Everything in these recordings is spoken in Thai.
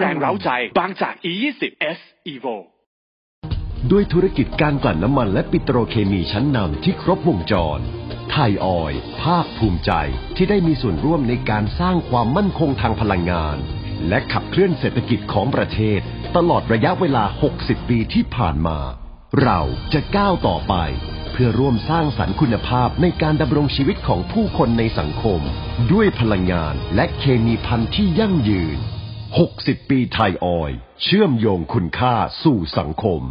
แรงเร้าใจ บางจาก E20 S Evo ด้วยธุรกิจการกลั่นน้ำมันและปิโตรเคมีชั้นนำที่ครบวงจร ไทยออยภาคภูมิใจที่ได้มีส่วนร่วมในการสร้างความมั่นคงทางพลังงาน และขับเคลื่อนเศรษฐกิจของประเทศ ตลอดระยะเวลา 60 ปีที่ผ่านมา เราจะก้าวต่อไป เพื่อร่วมสร้างสรรค์คุณภาพในการดำรงชีวิตของผู้คนในสังคม ด้วยพลังงานและเคมีพันธุ์ที่ยั่งยืน 60 ปีไทยออยล์เชื่อมโยงคุณค่าสู่สังคม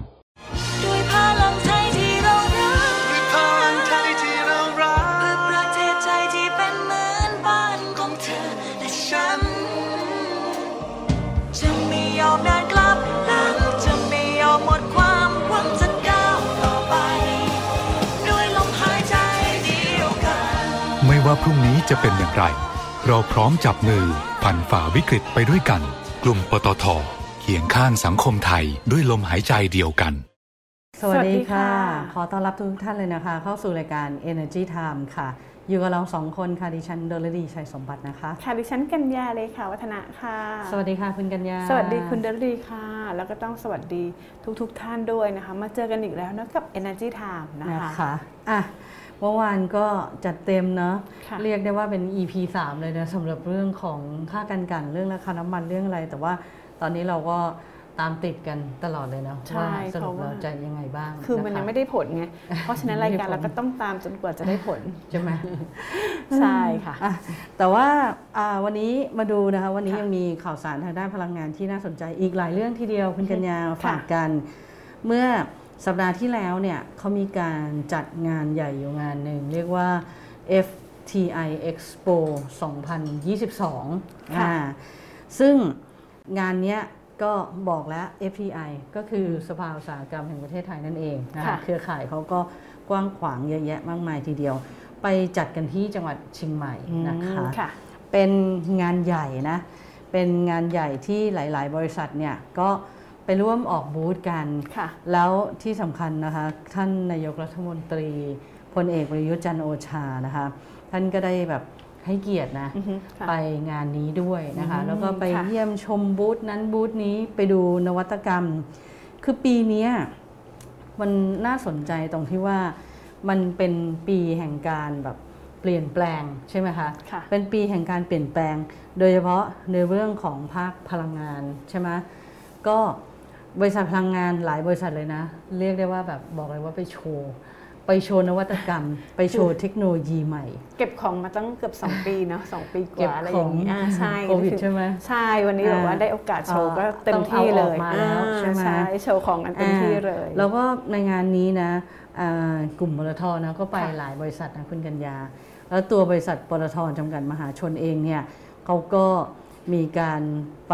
ด้วยพลังไทยที่เรารักด้วยพลังไทยที่เรารัเพื่อกประเทศใจที่เป็นเหมือนบ้านของเธอและฉัน จะไม่ยอมเดินกลับหลังจะไม่ยอมหมดความหวังจะก้าวต่อไป ด้วยลมหายใจเดียวกัน ไม่ว่าพรุ่งนี้จะเป็นอย่างไร เราพร้อมจับมือ ผ่านฝ่าวิกฤตไปด้วยกัน กลุ่มปตทเคียงข้างสังคมไทยด้วยลมหายใจเดียวกันสวัสดีค่ะสวัสดีค่ะ ขอต้อนรับทุกท่านเลยนะคะ เข้าสู่รายการ Energy Time ค่ะ อยู่กับเราสองคนค่ะ ดิฉัน ดลดีชัยสมบัตินะคะ ค่ะ ดิฉันกัญญาเลยค่ะ วัฒนะค่ะ สวัสดีค่ะ คุณกัญญา สวัสดีคุณเดลดีค่ะ แล้วก็ต้องสวัสดีทุกๆทท่านด้วยนะคะ มาเจอกันอีกแล้วนะกับ Energy Time นะนะคะคะอะ เมื่อวานก็จัดเต็มเนาะค่ะเรียกได้ว่าเป็น EP 3 เลยนะสำหรับเรื่องของค่ากันกันเรื่องราคาน้ำมันเรื่องอะไร แต่ว่าตอนนี้เราก็ตามติดกันตลอดเลยเนาะใช่ว่าสรุปเพราะว่าเราจะยังไงบ้าง คือมันยังไม่ะะได้ผลไง เพราะฉะนั้นรายการไม่ได้ผลเราก็ต้องตามจนกว่าจะได้ผล ใช่ไหมใช่ค่ะอ่แต่ว่าอ่าวันนี้มาดูนะคะ วันนี้ค่ะยังมีข่าวสารทางด้านพลังงานที่น่าสนใจอีกหลายเรื่องทีเดียวคุณกัญญาค่ะฝากกัน เมื่อ สัปดาห์ที่แล้วเนี่ยเขามีการจัดงานใหญ่อยู่งานหนึ่งเรียกว่า FTI Expo 2022ค่ะอ่าซึ่งงานเนี้ยก็บอกแล้ว FTI ก็คือสภาอุตสาหกรรมแห่งประเทศไทยนั่นเองนะคะค่ะเครือข่ายเขาก็กว้างขวางเยอะแยะมากมายทีเดียว ไปจัดกันที่จังหวัดเชียงใหม่นะคะอืมค่ะเป็นงานใหญ่นะ เป็นงานใหญ่ที่หลาย ๆ บริษัทเนี่ยก็ ไปร่วมออกบูธกันค่ะแล้วที่สำคัญนะคะท่านนายกรัฐมนตรีพลเอกประยุทธ์จันทร์โอชานะคะท่านก็ได้แบบให้เกียรตินะอือฮึค่ะไปงานนี้ด้วยนะคะอืมแล้วก็ไปค่ะเยี่ยมชมบูธนั้นบูธนี้ไปดูนวัตกรรม คือปีเนี้ยมันน่าสนใจตรงที่ว่ามันเป็นปีแห่งการแบบเปลี่ยนแปลงใช่ไหมคะค่ะเป็นปีแห่งการเปลี่ยนแปลง โดยเฉพาะในเรื่องของภาคพลังงานใช่ไหมก็ บริษัทพลังงานหลายบริษัทเลยนะ เรียกได้ว่าแบบบอกเลยว่าไปโชว์ ไปโชว์นวัตกรรม ไปโชว์เทคโนโลยีใหม่ เก็บของมาตั้งเกือบ 2 ปีเนาะสองปีกเก็บว่าอะไรขอองย่างนี้อ่าใช่โควิดใช่ไหมใช่วันนี้แบบว่าได้โอกาสโชว์ก็เต็มที่เลยต้องเอาออกมาแล้วใช่ไหมอ่าใช่โชว์ของกันเต็มที่เลยอ่าแล้วก็ในงานนี้นะอ่ากลุ่มปตทนะก็ไปค่ะหลายบริษัทนะคุณกัญญา แล้วตัวบริษัทปตทจำกัดมหาชนเองเนี่ยเขาก็ มีการไป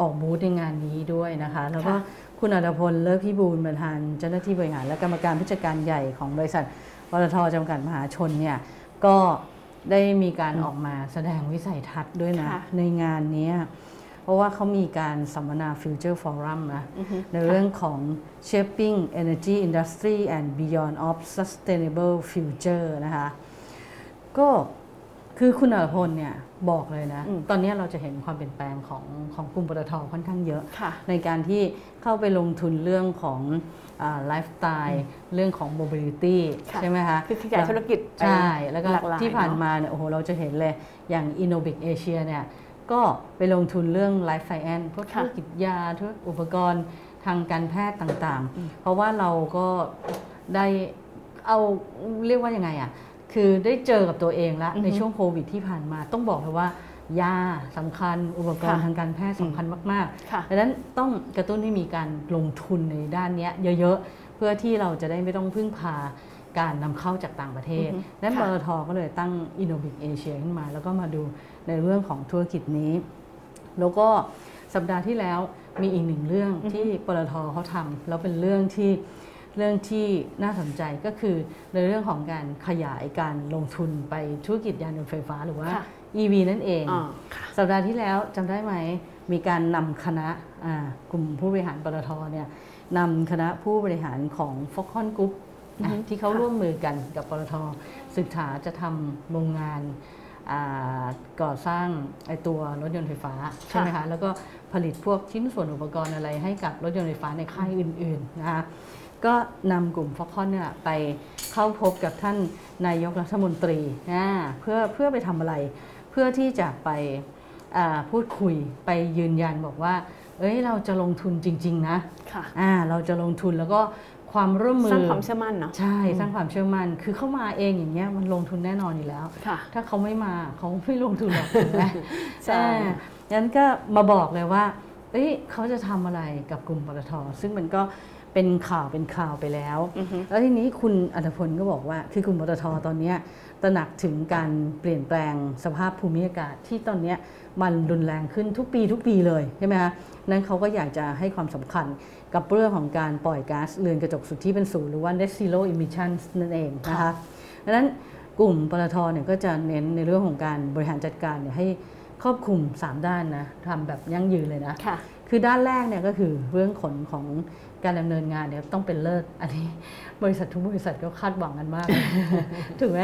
ออกบูธในงานนี้ด้วยนะคะ แล้วก็ค่ะคุณอัตพลเลิศพิบูลประธานเจ้าหน้าที่บริหาร และกรรมการผู้จัดการใหญ่ของบริษัทปตทจำกัดมหาชนเนี่ยก็ได้มีการออกมาแสดงวิสัยทัศน์ด้วยนะค่ะในงานเนี้ยเพราะว่าเขามีการสัมมนา Future Forum นะในเรื่องของ Shaping Energy Industry and Beyond of Sustainable Future นะคะก็ คือคุณอรพลเนี่ยบอกเลยนะอืมตอนนี้เราจะเห็นความเปลี่ยนแปลงของของกลุ่มปตทค่อนข้างเยอะค่ะในการที่เข้าไปลงทุนเรื่องของไลฟ์สไตล์เรื่องของ mobility ค่ะใช่ไหมคะ คือขยายธุรกิจไปใช่ แล้วก็หลากหลายที่ผ่านเนอะมาเนี่ยโอ้โหเราจะเห็นเลยอย่าง Innobic Asia เนี่ยก็ไปลงทุนเรื่อง Life Science พวกธุรกิจยาธุรกิจอุปกรณ์ทางการแพทย์ต่างๆ เพราะว่าเราก็ได้เอาเรียกว่ายังไงอะ คือได้เจอกับตัวเองแล้วอือฮึในช่วงโควิดที่ผ่านมาต้องบอกเลยว่ายาสำคัญอุปกรณ์ค่ะทางการแพทย์สำคัญมากค่ะๆดังนั้นต้องกระตุ้นให้มีการลงทุนในด้านเนี้ยเยอะๆ เพื่อที่เราจะได้ไม่ต้องพึ่งพาการนำเข้าจากต่างประเทศอือฮึนั้นปค่ะตทก็เลยตั้ง Innovic Asia ขึ้นมา แล้วก็มาดูในเรื่องของธุรกิจนี้ แล้วก็สัปดาห์ที่แล้วมีอีกหนึ่งเรื่องที่ปตทเขาทำแล้วเป็นเรื่องที่ เรื่องที่น่าสนใจก็คือในเรื่องของการขยายการลงทุนไปธุรกิจยานยนต์ไฟฟ้าหรือว่าค่ะ EV นั่นเองอ่าค่ะสัปดาห์ที่แล้วจำได้ไหม มีการนำคณะอ่ากลุ่มผู้บริหารปตทเนี่ยนำคณะผู้บริหารของ f o c o n Group อะอือฮึที่เขาค่ะร่วมมือกันกับปตทศึกษาจะทำโรงงานอ่าก่อสร้างไอตัวรถยนต์ไฟฟ้าใช่ไหมคะแล้วก็ผลิตพวกชิ้นส่วนอุปกรณ์อะไรให้กับรถยนต์ไฟฟ้าในค่ายอื่นๆนะคะ ก็นำกลุ่มฟอคอนเนี่ยไปเข้าพบกับท่านนายกรัฐมนตรีอ่าเพื่อเพื่อไปทำอะไร เพื่อที่จะไปอ่าพูดคุยไปยืนยันบอกว่า เอ้ยเราจะลงทุนจริง ๆ นะค่ะอ่าเราจะลงทุนแล้วก็ความร่วมมือสร้างความเชื่อมั่นเนาะใช่สร้างความเชื่อมั่นคือเข้ามาเองอย่างเงี้ยมันลงทุนแน่นอนอยู่แล้วค่ะถ้าเขาไม่มาเขาไม่ลงทุนหรอกถูกไหมใช่อ่างั้นก็มาบอกเลยว่าเอ้ยเขาจะทำอะไรกับกลุ่มปตทซึ่งมันก็ เป็นข่าวเป็นข่าวไปแล้วอือฮึแล้วทีนี้คุณอัธพลก็บอกว่า คือกลุ่มปตทตอนเนี้ยตระหนักถึงการเปลี่ยนแปลงสภาพภูมิอากาศที่ตอนเนี้ยมันรุนแรงขึ้นทุกปีทุกปีเลยใช่ไหมคะนั้นเขาก็อยากจะให้ความสำคัญกับเรื่องของการปล่อยก๊าซเรือนกระจกสุดที่เป็นศูนย์หรือว่า net zero emissions นั่นเองนะคะดังนั้นกลุ่มปตทเนี่ยก็จะเน้นในเรื่องของการบริหารจัดการเนี่ยให้ครอบคลุม 3 ด้านนะทำแบบยั่งยืนเลยนะค่ะ คือด้านแรกเนี่ยก็คือเรื่องขนของการดำเนินงานเนี่ยต้องเป็นเลิศอันนี้ บริษัททุกบริษัทก็คาดหวังกันมาก ถูกไหม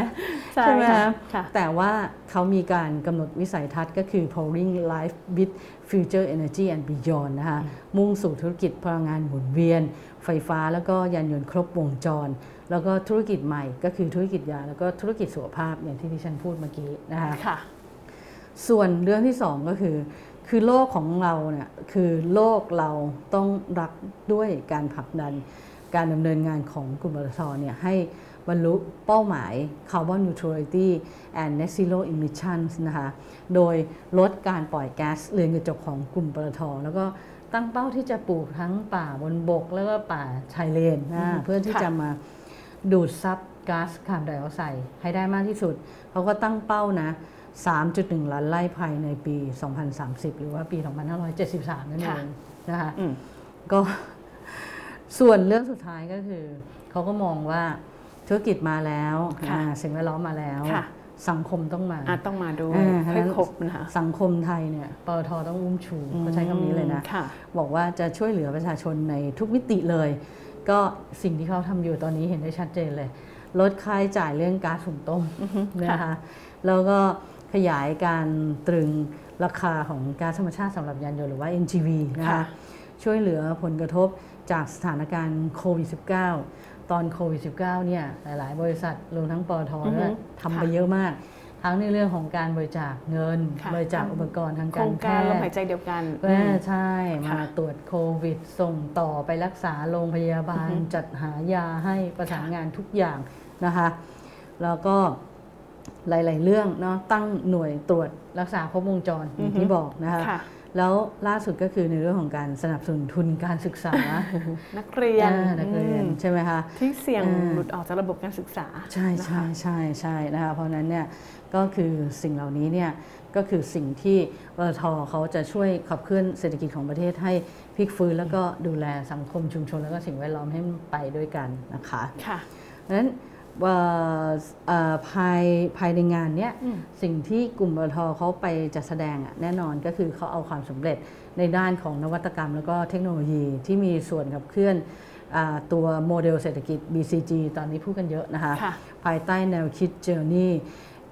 ใช่ไหมค่ะคะค่ะแต่ว่าเขามีการกำหนดวิสัยทัศน์ก็คือ powering life with future energy and beyond นะคะมุ่งสู่ธุรกิจพลังงานหมุนเวียน ไฟฟ้าแล้วก็ยานยนต์ครบวงจร แล้วก็ธุรกิจใหม่ก็คือธุรกิจยา แล้วก็ธุรกิจสุขภาพอย่างที่ที่ฉันพูดเมื่อกี้นะคะค่ะส่วนเรื่องที่สองก็คือ คือโลกของเราเนี่ยคือโลกเราต้องรักด้วยการผลักดัน การดำเนินงานของกลุ่มปตทเนี่ยให้บรรลุเป้าหมาย Carbon Neutrality and Net Zero Emissions นะคะโดยลดการปล่อยแก๊สเรือนกระจกของกลุ่มปตทแล้วก็ตั้งเป้าที่จะปลูกทั้งป่าบนบก แล้วก็ป่าชายเลนนะอืมเพื่อที่ค่ะจะมาดูดซับก๊าซคาร์บอนไดออกไซด์ให้ได้มากที่สุดเขาก็ตั้งเป้านะ 3.1 ล้านไร่ภายในปี 2030 หรือว่าปี 2573 นั่นเอค่ะงนะคะอืมก็ส่วนเรื่องสุดท้ายก็คือ เขาก็มองว่าธุรกิจมาแล้วค่ะอ่าสิ่งแวดล้อมมาแล้วค่ะสังคมต้องมาอะต้องมาดูอ่าให้ครบนะคะสังคมไทยเนี่ยปตทต้องอุ้มชูเขาใช้คำนี้เลยนะค่ะบอกว่าจะช่วยเหลือประชาชนในทุกมิติเลย ก็สิ่งที่เขาทำอยู่ตอนนี้เห็นได้ชัดเจนเลย ลดค่าใช้จ่ายเรื่องก๊าซหุงต้มนะคะแล้วก็ ขยายการตรึงราคาของก๊าซธรรมชาติสำหรับยานยนต์หรือว่า NGV นะคะค่ะช่วยเหลือผลกระทบจากสถานการณ์โควิด -19 ตอนโควิด -19 เนี่ยหลาย ๆ บริษัทรวมทั้งปตทอือฮึด้วยทำไปค่ะเยอะมาก ทั้งในเรื่องของการบริจาคเงินค่ะบริจาคอุปกรณ์ทางโคการรงแพการทลมย์หายใจเดียวกันเออใช่ค่ะมาตรวจโควิด ส่งต่อไปรักษาโรงพยาบาลอือฮึจัดหายาให้ประสานค่ะงานทุกอย่างนะคะ แล้วก็ หลาย ๆ เรื่องเนาะตั้งหน่วยตรวจรักษาครบวงจรอย่างที่บอกนะคะค่ะแล้วล่าสุดก็คือในเรื่องของการสนับสนุนทุนการศึกษา นักเรียนอ่านักเรียนอืมใช่ไหมคะที่เสี่ยงอ่าหลุดออกจากระบบการศึกษา ใช่นะคะใช่ใช่ใช่นะคะเพราะฉะนั้นเนี่ยก็คือสิ่งเหล่านี้เนี่ยก็คือสิ่งที่ปตทเขาจะช่วยขับเคลื่อนเศรษฐกิจของประเทศให้พลิกฟื้นแล้วก็ดูแลสังคมชุมชนแล้วก็สิ่งแวดล้อมให้มันไปด้วยกันนะคะค่ะเพราะฉะนั้นเอ่อเอ่อ ภายภายในงานเนี้ยอืมสิ่งที่กลุ่มปตทเขาไปจัดแสดงอะแน่นอนก็คือเขาเอาความสำเร็จในด้านของนวัตกรรม แล้วก็เทคโนโลยีที่มีส่วนขับเคลื่อนอาตัวโมเดลเศรษฐกิจ BCG ตอนนี้พูดกันเยอะนะคะค่ะภายใต้แนวคิด Journey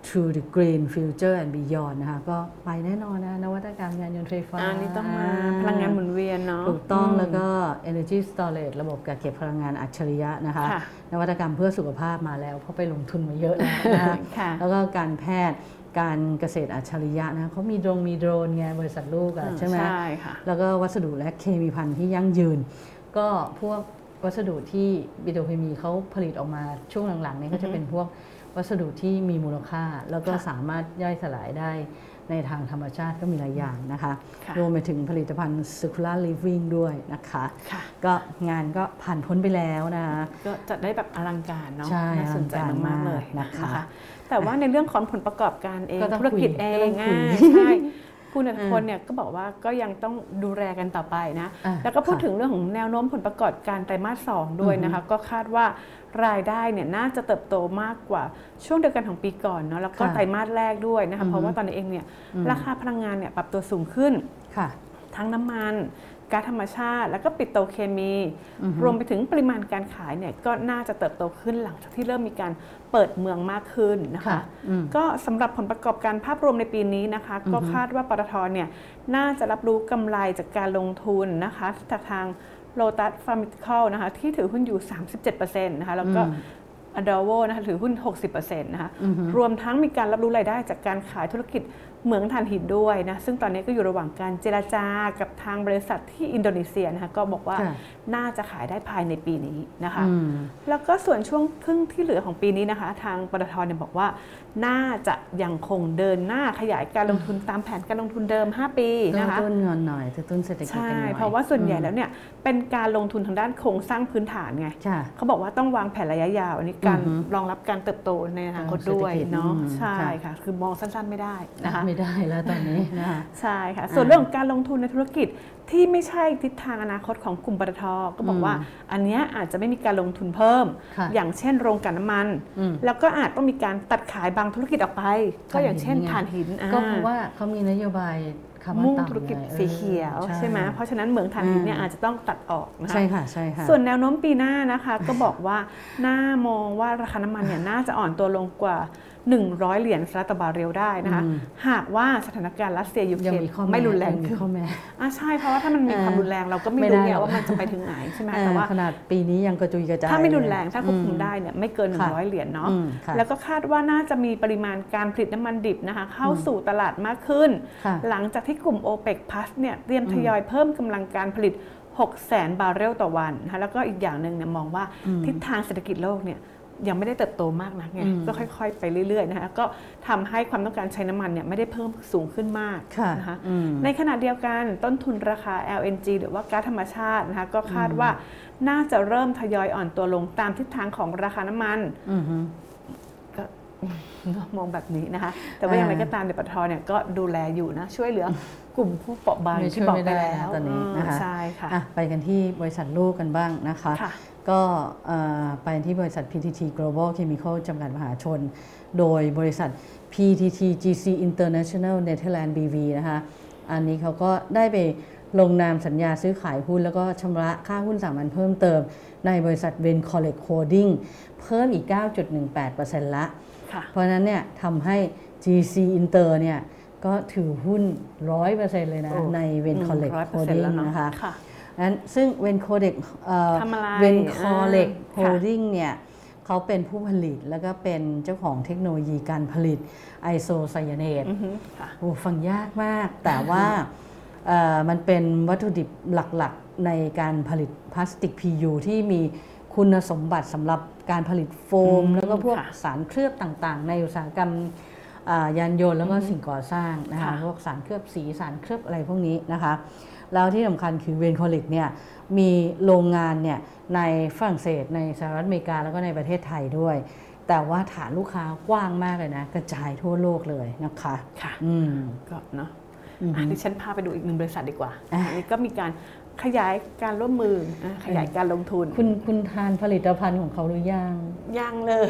to the Green Future and Beyond นะคะก็ไปแน่นอนนะนวัตกรรมยานยนต์ไฟฟ้าอันนี้ต้องมาพลังงานหมุนเวียนเนาะถูกต้องมแล้วก็ Energy Storage ระบบกักเก็บพลังงานอัจฉริยะนะคะค่ะนวัตกรรมเพื่อสุขภาพมาแล้ว เพราะไปลงทุนมาเยอะแล้วนะคะค่ะแล้วก็การแพทย์การเกษตรอัจฉริยะนะเขามีโดรนมีโดรนไงบริษัทลูกอะใช่ไหมใช่ค่ะแล้วก็วัสดุและเคมีภัณฑ์ที่ยั่งยืน ก็พวกวัสดุที่บิโตเคมีเขาผลิตออกมาช่วงหลังๆเนี่ยก็จะเป็นพวก วัสดุที่มีมูลค่า แล้วก็ค่ะสามารถย่อยสลายได้ในทางธรรมชาติก็มีหลายอย่างนะคะค่ะรวมไปถึงผลิตภัณฑ์ circular living ด้วยนะคะค่ะก็งานก็ผ่านพ้นไปแล้วนะคะก็จัดได้แบบอลังการเนาะใช่น่าสนใจอลังการมากๆเลยมากนะคะ แต่ว่าในเรื่องของผลประกอบการเองก็ต้องธุรกิจคุยเอก็ต้งองคุยอ่าใช่ คุณอัตพลเนี่ยก็บอกว่าก็ยังต้องดูแลกันต่อไปนะอะแล้วก็พูดค่ะถึงเรื่องของแนวโน้มผลประกอบการไตรมาสสองด้วยนะคะ ก็คาดว่ารายได้เนี่ยน่าจะเติบโตมากกว่าช่วงเดียวกันของปีก่อนเนาะแล้วก็ค่ะไตรมาสแรกด้วยนะคะอือฮึเพราะว่าตอนนี้เองเนี่ยอืมราคาพลังงานเนี่ยปรับตัวสูงขึ้นค่ะ ทั้งน้ำมันก๊าซธรรมชาติ แล้วก็ปิโตรเคมีอือฮึรวมไปถึงปริมาณการขายเนี่ยก็น่าจะเติบโตขึ้นหลังจากที่เริ่มมีการเปิดเมืองมากขึ้นนะคะค่ะอืมก็สำหรับผลประกอบการภาพรวมในปีนี้นะคะ ก็คาดว่าปตทเนี่ยน่าจะรับรู้กำไรจากการลงทุนนะคะจากทาง Lotus Pharmaceutical นะคะที่ถือหุ้นอยู่ 37%นะคะแล้วก็อืมอด v โวนะคะถือหุ้น 60%นะคะอือฮึรวมทั้งมีการรับรู้รายได้จากการขายธุรกิจ เหมืองถ่านหินด้วยนะซึ่งตอนนี้ก็อยู่ระหว่างการเจราจากับทางบริษัทที่อินโดนีเซียนะคะก็บอกว่าค่ะน่าจะขายได้ภายในปีนี้นะคะอืมแล้วก็ส่วนช่วงครึ่งที่เหลือของปีนี้นะคะ ทางปตทเนี่ยบอกว่า น่าจะยังคงเดินหน้าขยายการลงทุนตามแผนการลงทุนเดิม 5 ปีกระนะคะตุ้นเงินหน่อยกระตุ้นเศรษฐกิจใช่กันหน่อยเพราะว่าส่วนใหญ่อืมแล้วเนี่ยเป็นการลงทุนทางด้านโครงสร้างพื้นฐานไงค่ะเขาบอกว่าต้องวางแผนระยะยาวอันนี้การอือฮึรองรับการเติบโตในอนาคตเศรษฐด้วยกิจเนาะอืมใช่ค่ะค่ะคือมองสั้นๆไม่ได้นะคะไม่ได้แล้วตอนนี้นะคะใช่ค่ะ ส่วนเรื่องของการลงทุนในธุรกิจที่ไม่ใช่ทิศทางอนาคตของกลุ่มปตทก็บอกว่า อันเนี้ยอาจจะไม่มีการลงทุนเพิ่มค่ะอย่างเช่นโรงกลั่นน้ำมันอืมแล้วก็อาจต้องมีการตัดขายบางธุรกิจออกไป ก็อย่างเช่นถ่านหินอ่ก็เพราะว่าเขามีนโยบายคาร์บอนมุ่งต่ำธุรกิจไงสีเขียวออใช่ไหมเพราะฉะนั้นเหมืองถ่านหินเนี่ยอืมอาจจะต้องตัดออกนะคะใช่ค่ะใช่ค่ะส่วนแนวโน้มปีหน้านะคะ ก็บอกว่าน่ามองว่าราคาน้ำมันเนี่ยน่าจะอ่อนตัวลงกว่า 100 เหรียญสหรัฐต่อบาร์เรลได้นะคะอืมหากว่าสถานการณ์รัสเซียยูเครยังนมีข้อแไม่รุนแรงยังมีขึ้นข้อแม้อะใช่เพราะว่าถ้ามันมีเออความรุนแรงเราก็ไม่ไม่รู้ได้ไงหรอกว่ามันจะไปถึงไหนใช่ไหมเออแต่ว่าขนาดปีนี้ยังกระจุยกระจายถ้าไม่รุนเลยแรงถ้าควบคุมอืได้เนี่ยไม่เกินค่ะ100 เหรียญเนาะอืมค่ะแล้วก็คาดว่าน่าจะมีปริมาณการผลิตน้ำมันดิบนะคะ เข้าสู่ตลาดมากขึ้นค่ะหลังจากที่กลุ่ม o p e c Plus เนี่ยเตรียมทยอยเพิ่มกำลังการผลิต6แสนบาร์เรลต่อวันนะคะแล้วก็อีกอย่างหนึ่งเนี่ยมองว่าทิศทางเศรษฐกิจโลกเนี่ย ยังไม่ได้เติบโตมากนะไงอืมก็ค่อย ๆ ไปเรื่อยๆนะคะก็ทำให้ความต้องการใช้น้ำมันเนี่ยไม่ได้เพิ่มสูงขึ้นมากค่ะนะคะอืมในขณะเดียวกันต้นทุนราคา LNG หรือว่าก๊าซธรรมชาตินะคะก็คาดว่าน่าจะเริ่มทยอยอ่อนตัวลงตามทิศทางของราคาน้ำมันอือฮึก็เนอะ มองแบบนี้นะคะ แต่ว่าอย่างไรก็ตามเดปตทเนี่ยก็ดูแลอยู่นะ ช่วยเหลือกลุ่มผู้เปราะบางไม่ที่ช่วยบอกไม่ไปได้แล้นะวตอนนี้อืมนะคะใช่ค่ะอะไปกันที่บริษัทลูกกันบ้างนะคะค่ะก็เอ่อไปที่บริษัท PTT Global Chemical จำกัดมหาชน โดยบริษัท PTT GC International Netherlands BV นะคะ อันนี้เขาก็ได้ไปลงนามสัญญาซื้อขายหุ้น แล้วก็ชำระค่าหุ้นสามัญเพิ่มเติม ในบริษัท v e n c o l l e c Holding เพิ่มอีก 9.18%ละค่ะ เพราะฉะนั้นเนี่ยทำให้ GC Inter เนี่ยก็ถือหุ้น 100%เลยนะโอ้ใน v e n c o l l e c 100% Holding แล้วเนอะนะคะค่ะนั้นซึ่ง v e n c o l e c ทำอะไร v e n c o l e c อ่า Holding เนี่ยเขาเป็นผู้ผลิตแล้วก็เป็นเจ้าของเทคโนโลยีการผลิตไอโซไซยาเนตอือฮึค่ะโอ้ฟังยากมาก แต่ว่าเอ่อมันเป็นวัตถุดิบหลักๆในการผลิตพลาสติก PU ที่มี คุณสมบัติสำหรับการผลิตโฟมอืมแล้วก็พวกค่ะสารเคลือบต่างๆ ในอุตสาหกรรมอ่ายานยนต์แล้วก็สิ่งก่อสร้างนะคะค่ะพวกสารเคลือบสีสารเคลือบอะไรพวกนี้นะคะ แล้วที่สำคัญคือ Vencorex เนี่ยมีโรงงานเนี่ยในฝรั่งเศสในสหรัฐอเมริกาแล้วก็ในประเทศไทยด้วย แต่ว่าฐานลูกค้ากว้างมากเลยนะ กระจายทั่วโลกเลยนะคะค่ะอืมก็เนาะอือฮึอะดิฉันพาไปดูอีกหนึ่งบริษัทดีกว่าอะอันนี้ก็มีการ ขยายการร่วมมืออะขยายการลงทุน คุณคุณทานผลิตภัณฑ์ของเขาหรือยังยังเลย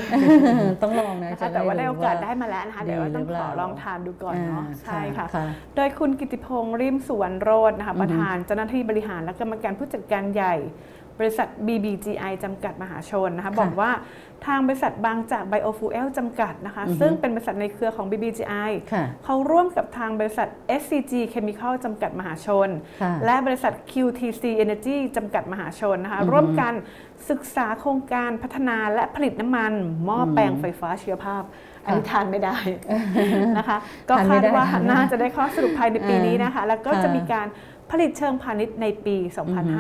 ต้องลองนะนะคะจะแต่ว่าได้โอกาสรู้ได้มาแล้วนะคะเดี๋ยวว่าต้องดีหรือขเปอล่าลองทานดูก่อนเนาะอ่าใช่ค่ะค่ะ โดยคุณกิติพงษ์ริมสุวรรณโรจน์นะคะประธานเจ้าหน้าที่บริหารและกรรมการผู้จัดการใหญ่ บริษัท BBGI จำกัดมหาชนนะคะค่ะบอกว่าทางบริษัทบางจาก Biofuel จำกัดนะคะอือฮึซึ่งเป็นบริษัทในเครือของ BBGI ค่ะเขาร่วมกับทางบริษัท SCG Chemical จำกัดมหาชนค่ะและบริษัท QTC Energy จำกัดมหาชนนะคะอือฮึร่วมกันศึกษาโครงการพัฒนาและผลิตน้ำมันหม้อแปลงไฟฟ้าชีวภาพ อันนี้ทานไม่ได้นะคะ ก็ทานไม่คาดได้ว่าทานไม่ได้น่าจะได้ข้อสรุปภายในปีนี้นะคะ แล้วก็ค่ะจะมีการ ผลิตเชิงพาณิชย์ในปีอือฮึ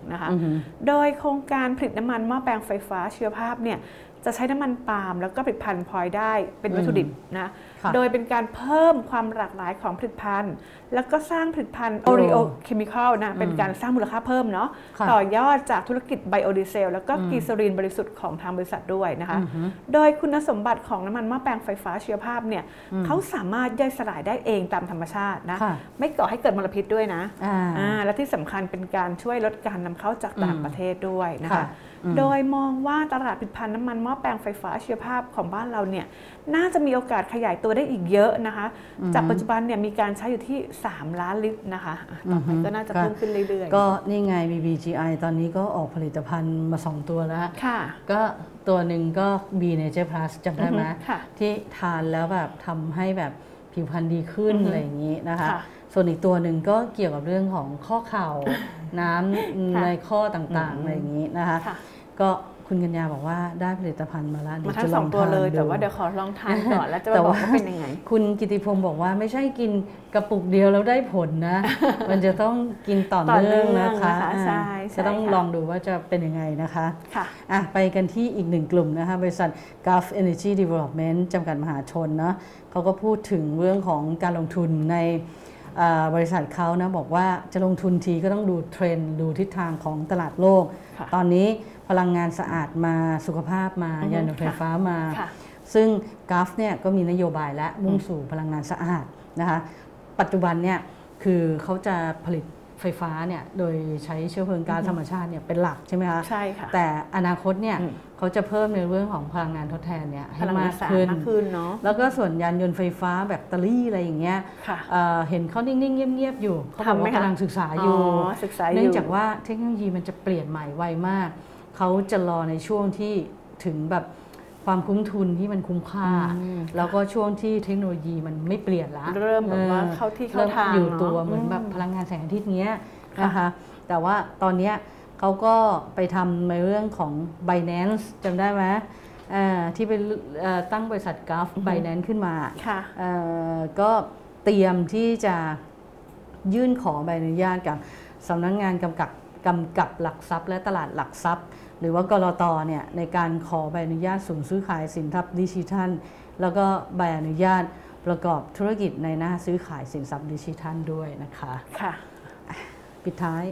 2566 นะคะอือฮึโดยโครงการผลิตน้ำมันหม้อแปลงไฟฟ้าชีวภาพเนี่ย จะใช้น้ำมันปาล์มแล้วก็ผลิตภัณฑ์พลอยได้เป็นวัตถุดิบนะค่ะโดยเป็นการเพิ่มความหลากหลายของผลิตภัณฑ์ แล้วก็สร้างผลิตภัณฑ์โอ้ Oreo Chemical นะเป็นการสร้างมูลค่าเพิ่มเนาะค่ะต่อยอดจากธุรกิจไบโอดีเซลแล้วก็อืมกีซารีนบริสุทธิ์ของทางบริษัทด้วยนะคะอือฮึโดยคุณสมบัติของน้ำมันหม้อแปลงไฟฟ้าชีวภาพเนี่ยเขาสามารถย่อยสลายได้เองตามธรรมชาตินะค่ะไม่ก่อให้เกิดมลพิษด้วยนะอ่าอ่าและที่สำคัญเป็นการช่วยลดการนำเข้าจากต่างอืมประเทศด้วยนะค่ะคะอืม โดยมองว่าตลาดผลิตภัณฑ์น้ำมันหม้อแปลงไฟฟ้าชีวภาพของบ้านเราเนี่ยน่าจะมีโอกาสขยายตัวได้อีกเยอะนะคะ จากปัจจุบันเนี่ยมีการใช้อยู่ที่ 3 ล้านลิตรนะคะอะต่อไปก็น่าจะเพิ่มขึ้นเรื่อยๆ ก็นี่ไง BBGI ตอนนี้ก็ออกผลิตภัณฑ์มา 2 ตัวแล้วค่ะ ก็ตัวหนึ่งก็ B Nature Plus จำได้ไหมอือฮึค่ะที่ทานแล้วแบบทำให้แบบผิวพรรณดีขึ้นอือฮึอะไรอย่างนี้นะคะค่ะ ส่วนอีกตัวหนึ่งก็เกี่ยวกับเรื่องของข้อเข่าน้ำค่ะในข้อต่างอืมๆอะไรอย่างนี้นะคะค่ะก็คุณกัญญาบอกว่าได้ผลิตภัณฑ์มาแล้วมาเดี๋ยวทั้จะงลสอองงตัวทานเลยดูแต่ว่าเดี๋ยวขอลองทานก่อนแล้วจะมาแต่บอกว่าว่าเป็นยังไง คุณกิติพงศ์บอกว่าไม่ใช่กินกระปุกเดียวแล้วได้ผลนะ มันจะต้องกินต่อต่อเนื่องเนื่องนะคะนะคะอ่าใช่ใช่จะต้องค่ะลองดูว่าจะเป็นยังไงนะคะค่ะอะไปกันที่อีกหนึ่งกลุ่มนะคะบริษัท Gulf Energy Development จำกัดมหาชนเนาะเขาก็พูดถึงเรื่องของการลงทุนในอ่า บริษัทเขานะบอกว่าจะลงทุนทีก็ต้องดูเทรนด์ดูทิศทางของตลาดโลกค่ะตอนนี้พลังงานสะอาดมาสุขภาพมาอือฮึยานยนต์ไฟฟ้ามาค่ะซึ่งกัฟเนี่ยก็มีนโยบายและมุ่งสู่พลังงานสะอาดนะคะปัจจุบันเนี่ยคือเขาจะผลิต ไฟฟ้าเนี่ยโดยใช้เชื้อเพลิงก๊าซธรรมชาติเนี่ยเป็นหลักใช่ไหมคะใช่ค่ะแต่อนาคตเนี่ยอืมเขาจะเพิ่มในเรื่องของพลังงานทดแทนเนี่ยพให้ลังงามานกสะอาดขึ้นมากขึ้นเนาะแล้วก็ส่วนยานยนต์ไฟฟ้าแบตเตอรี่อะไรอย่างเงี้ยค่ะเอ่อเห็นเขานิ่งๆเงียบๆอยู่เขาบอกทำไหมว่าคะกำลังศึกษาอยู่อ๋อศึกษาอยู่เนื่องจากว่าเทคโนโลยีมันจะเปลี่ยนใหม่ไวมากเขาจะรอในช่วงที่ถึงแบบ ความคุ้มทุนที่มันคุ้มค่าอืมแล้วก็ช่วงที่เทคโนโลยีมันไม่เปลี่ยนละเริ่มแบบว่าออเข้าที่เข้าริ่มทางอยู่เนอะตัวเหมือนแบบอืมพลังงานแสงอาทิตย์เนี้ยค่ะนะคะแต่ว่าตอนเนี้ยเขาก็ไปทำในเรื่องของ Binance จำได้ไหมเอ่อที่ไปเอ่อตั้งบริษัทกราฟ Binance ขึ้นมาค่ะเอ่อก็เตรียมที่จะยื่นขอใบอนุญาตกับสำนักงานกำกับกำกับหลักทรัพย์และตลาดหลักทรัพย์ หรือว่ากรตเนี่ยในการขอใบอนุญาตสูงซื้อขายสินทรัพย์ดิจิทัล แล้วก็ใบอนุญาตประกอบธุรกิจในหน้าซื้อขายสินทรัพย์ดิจิทัลด้วยนะคะค่ะ ปิดท้าย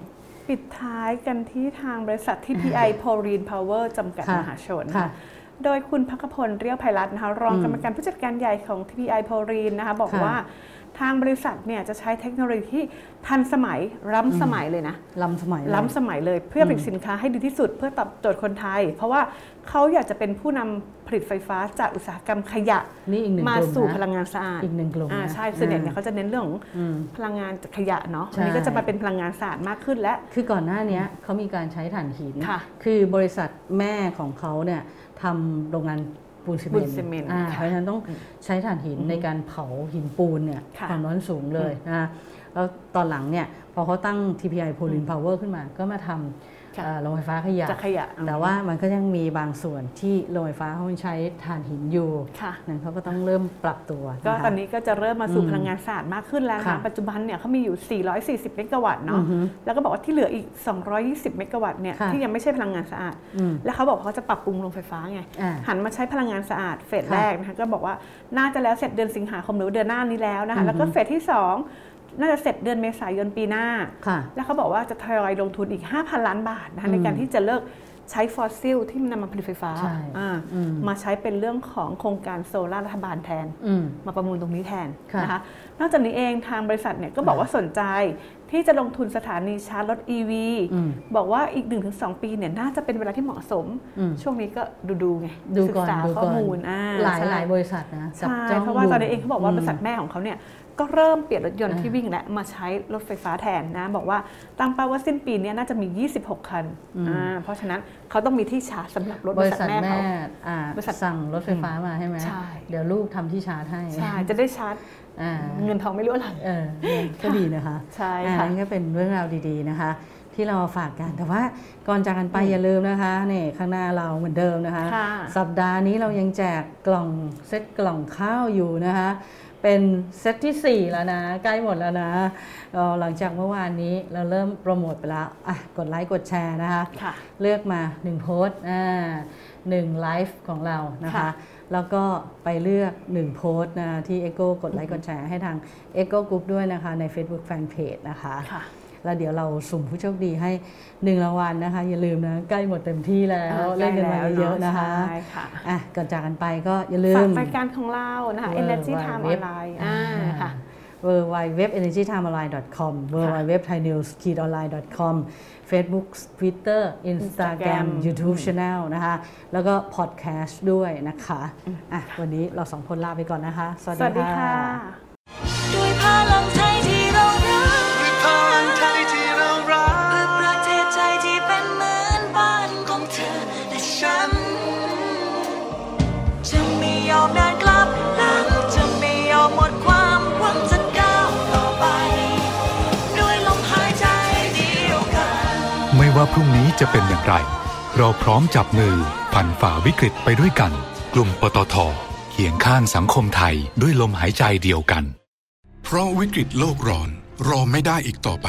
ปิดท้ายกันที่ทางบริษัท TPI p o r i n Power จำกัดค่ะมหาชนค่ะโดยคุณพักขพลเรียวไพรัตน์นะคะรองอืมกรรมการผู้จัดการใหญ่ของ TPI p o r i n นะคะบอกค่ะว่า ทางบริษัทเนี่ยจะใช้เทคโนโลยีที่ทันสมัยล้ำสมัยเลยนะล้ำสมัยเลยล้ำสมัยเลยเพื่อผลิตสินค้าให้ดีที่สุด เพื่อตอบโจทย์คนไทย เพราะว่าเขาอยากจะเป็นผู้นำผลิตไฟฟ้าจากอุตสาหกรรมขยะนี่อีกหนึ่งมากลุ่มสู่นะพลังงานสะอาดอีกหนึ่งกลุ่มอ่านะใช่ส่วนใหญ่เนี่ยอ่าเขาจะเน้นเรื่องของอืมพลังงานจากขยะเนาะใช่อันนี้ก็จะมาเป็นพลังงานสะอาดมากขึ้นและ คือก่อนหน้าเนี้ยเขามีการใช้ถ่านหินค่ะคือบริษัทแม่ของเขาเนี่ยทำโรงงาน ปูนซีเมปูนนต์ซีเมนต์อ่าค่ะเพราะฉะนั้นต้องใช้ถ่านหินในการเผาหินปูนเนี่ยค่ะความร้อนสูงเลยนะแล้วตอนหลังเนี่ยพอเขาตั้ง TPI p o l i n Power ขึ้นมาก็มาทำค่ะเอ่อ โรงไฟฟ้าขยะจากขยะ แต่ว่ามันก็ยังมีบางส่วนที่โรงไฟฟ้าเขายังใช้ถ่านหินอยู่ค่ะนั่นเขาก็ต้องเริ่มปรับตัว ก็ะคะตอนนี้ก็จะเริ่มมาสู่อืมพลังงานสะอาดมากขึ้นแล้วนะค่ะคะปัจจุบันเนี่ยเขามีอยู่ 440 เมกะวัตต์เนาะอือฮึแล้วก็บอกว่าที่เหลืออีก 220 เมกะวัตต์เนี่ยค่ะที่ยังไม่ใช่พลังงานสะอาดอืมแล้วเขาบอกว่าเขาจะปรับปรุงโรงไฟฟ้าไงอ่าหันมาใช้พลังงานสะอาดเฟสค่ะแรกนะคะก็บอกว่าน่าจะแล้วเสร็จเดือนสิงหาคมหรือเดือนหน้านี้แล้วนะคะแล้วก็อือฮึเฟสที่ 2 น่าจะเสร็จเดือนเมษายนปีหน้าค่ะแล้วเขาบอกว่าจะทยอยลงทุนอีก 5,000 ล้านบาทนะคะในการที่จะเลิกใช้ฟอสซิลที่มันนำมาผลิตไฟฟ้าใช่อ่าอืมมาใช้เป็นเรื่องของโครงการโซลาร์รัฐบาลแทนอืมมาประมูลตรงนี้แทนค่ะนะคะ นอกจากนี้เองทางบริษัทเนี่ยก็บอกว่าสนใจที่จะลงทุนสถานีชาร์จรถ EV อืมบอกว่าอีก 1-2 ปีเนี่ยน่าจะเป็นเวลาที่เหมาะสมอืมช่วงนี้ก็ดูดูๆไงดูก่อนศึษาดูข้อก่อนมูลอ่าหลายใช่หลายบริษัทนะจับใช่จ้องเพราะว่าตอนนี้เองเขาบอกว่ามบริษัทแม่ของเขาเนี่ย ก็เริ่มเปลี่ยนรถยนต์อ่าที่วิ่งและมาใช้รถไฟฟ้าแทนนะบอกว่าตั้งเป้าว่าสิ้นปีเนี้น่าจะมี 26 คันอ่าเพราะฉะนั้นเขาต้องมีที่ชาร์จสำหรับรถบบริริษัทษัทแม่แม่เขาอ่าบริษัทสั่งรถไฟฟ้ามาใช่ไหมใช่เดี๋ยวลูกทำที่ชาร์จให้ใช่จะได้ชาร์จอ่าเงินทองไม่รั่วไหลเออก็ดีนะคะใช่อ่าค่ะนั่นก็เป็นเรื่องราวดีๆนะคะที่เรามาฝากกันแต่ว่าก่อนจากกันไปอย่าลืมนะคะนี่ข้างหน้าเราเหมือนเดิมนะคะค่ะสัปดาห์นี้เรายังแจกกล่องเซตกล่องข้าวอยู่นะคะ เป็นเซตทีสี่ 4 แล้วนะ ใกล้หมดแล้วนะเอ่อหลังจากเมื่อวานนี้เราเริ่มโปรโมทไปแล้วอะกดไลค์กดแชร์นะคะค่ะเลือกมา 1 โพสต์อ่าหนึ่งไลฟ์ของเรานะคะค่ะแล้วก็ไปเลือก 1 โพสต์นะที่ Echo กดไลค์กดแชร์ให้ทาง Echo Group ด้วยนะคะใน Facebook Fanpage นะคะค่ะ แล้วเดี๋ยวเราสุ่มผู้โชคดีให้หนึ่งรางวัลนะคะ อย่าลืมนะใกล้หมดเต็มที่แล้วอ่าเล่นกันมาใกล้แล้วเยอะๆนะคะใช่ค่ะอะก่อนจากกันไปก็อย่าลืฝากมรายการของเรานะคะเวอร์ Energy Time เว็บ Online อ่าค่ะ w w w e n e r g y t i m e o n l i n e c o m w w w t h a i n e w s o n l i n e c o m Facebook Twitter Instagram Instagram YouTube Channel นะคะ แล้วก็พอดแคสต์ด้วยนะคะอะวันนี้เราสองคนลาไปก่อนนะคะ สวัสสวัสดีดีค่ะค่ะ ด้วยพลัง ว่าพรุ่งนี้จะเป็นอย่างไร เราพร้อมจับมือผ่านฝ่าวิกฤตไปด้วยกัน กลุ่มปตทเคียงข้างสังคมไทยด้วยลมหายใจเดียวกัน เพราะวิกฤตโลกร้อนรอไม่ได้อีกต่อไป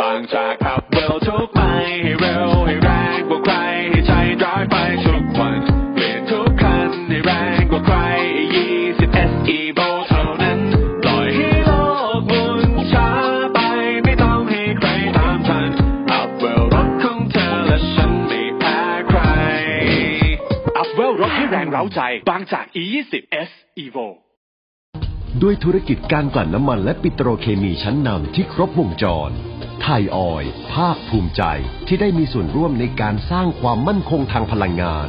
บางจากขับเร็วทุกไปให้เร็วให้แรงกว่าใครให้ใจร้ายไปทุกวันเปลี่ยนทุกคันให้แรงกว่าใคร20 SE v o เท่านั้นปล่อยให้โลกหมุนช้าไปไม่ต้องให้ใครตามทันอัพเวลรถของเธอและฉันไม่แพ้ใครอัพเวลรถที่แรงเร้าใจ บางจาก E20 S Evo ด้วยธุรกิจการกลั่นน้ำมันและปิโตรเคมีชั้นนำที่ครบวงจร ไทยออย ภาคภูมิใจที่ได้มีส่วนร่วมในการสร้างความมั่นคงทางพลังงาน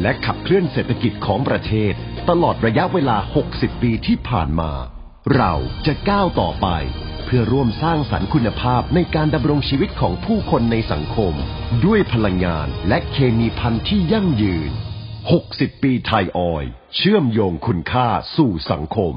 และขับเคลื่อนเศรษฐกิจของประเทศ ตลอดระยะเวลา 60 ปีที่ผ่านมา เราจะก้าวต่อไป เพื่อร่วมสร้างสรรค์คุณภาพในการดำรงชีวิตของผู้คนในสังคม ด้วยพลังงานและเคมีพันธุ์ที่ยั่งยืน 60 ปีไทยออย เชื่อมโยงคุณค่าสู่สังคม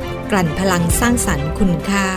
ลั่นพลังสร้างสรรค์คุณค่า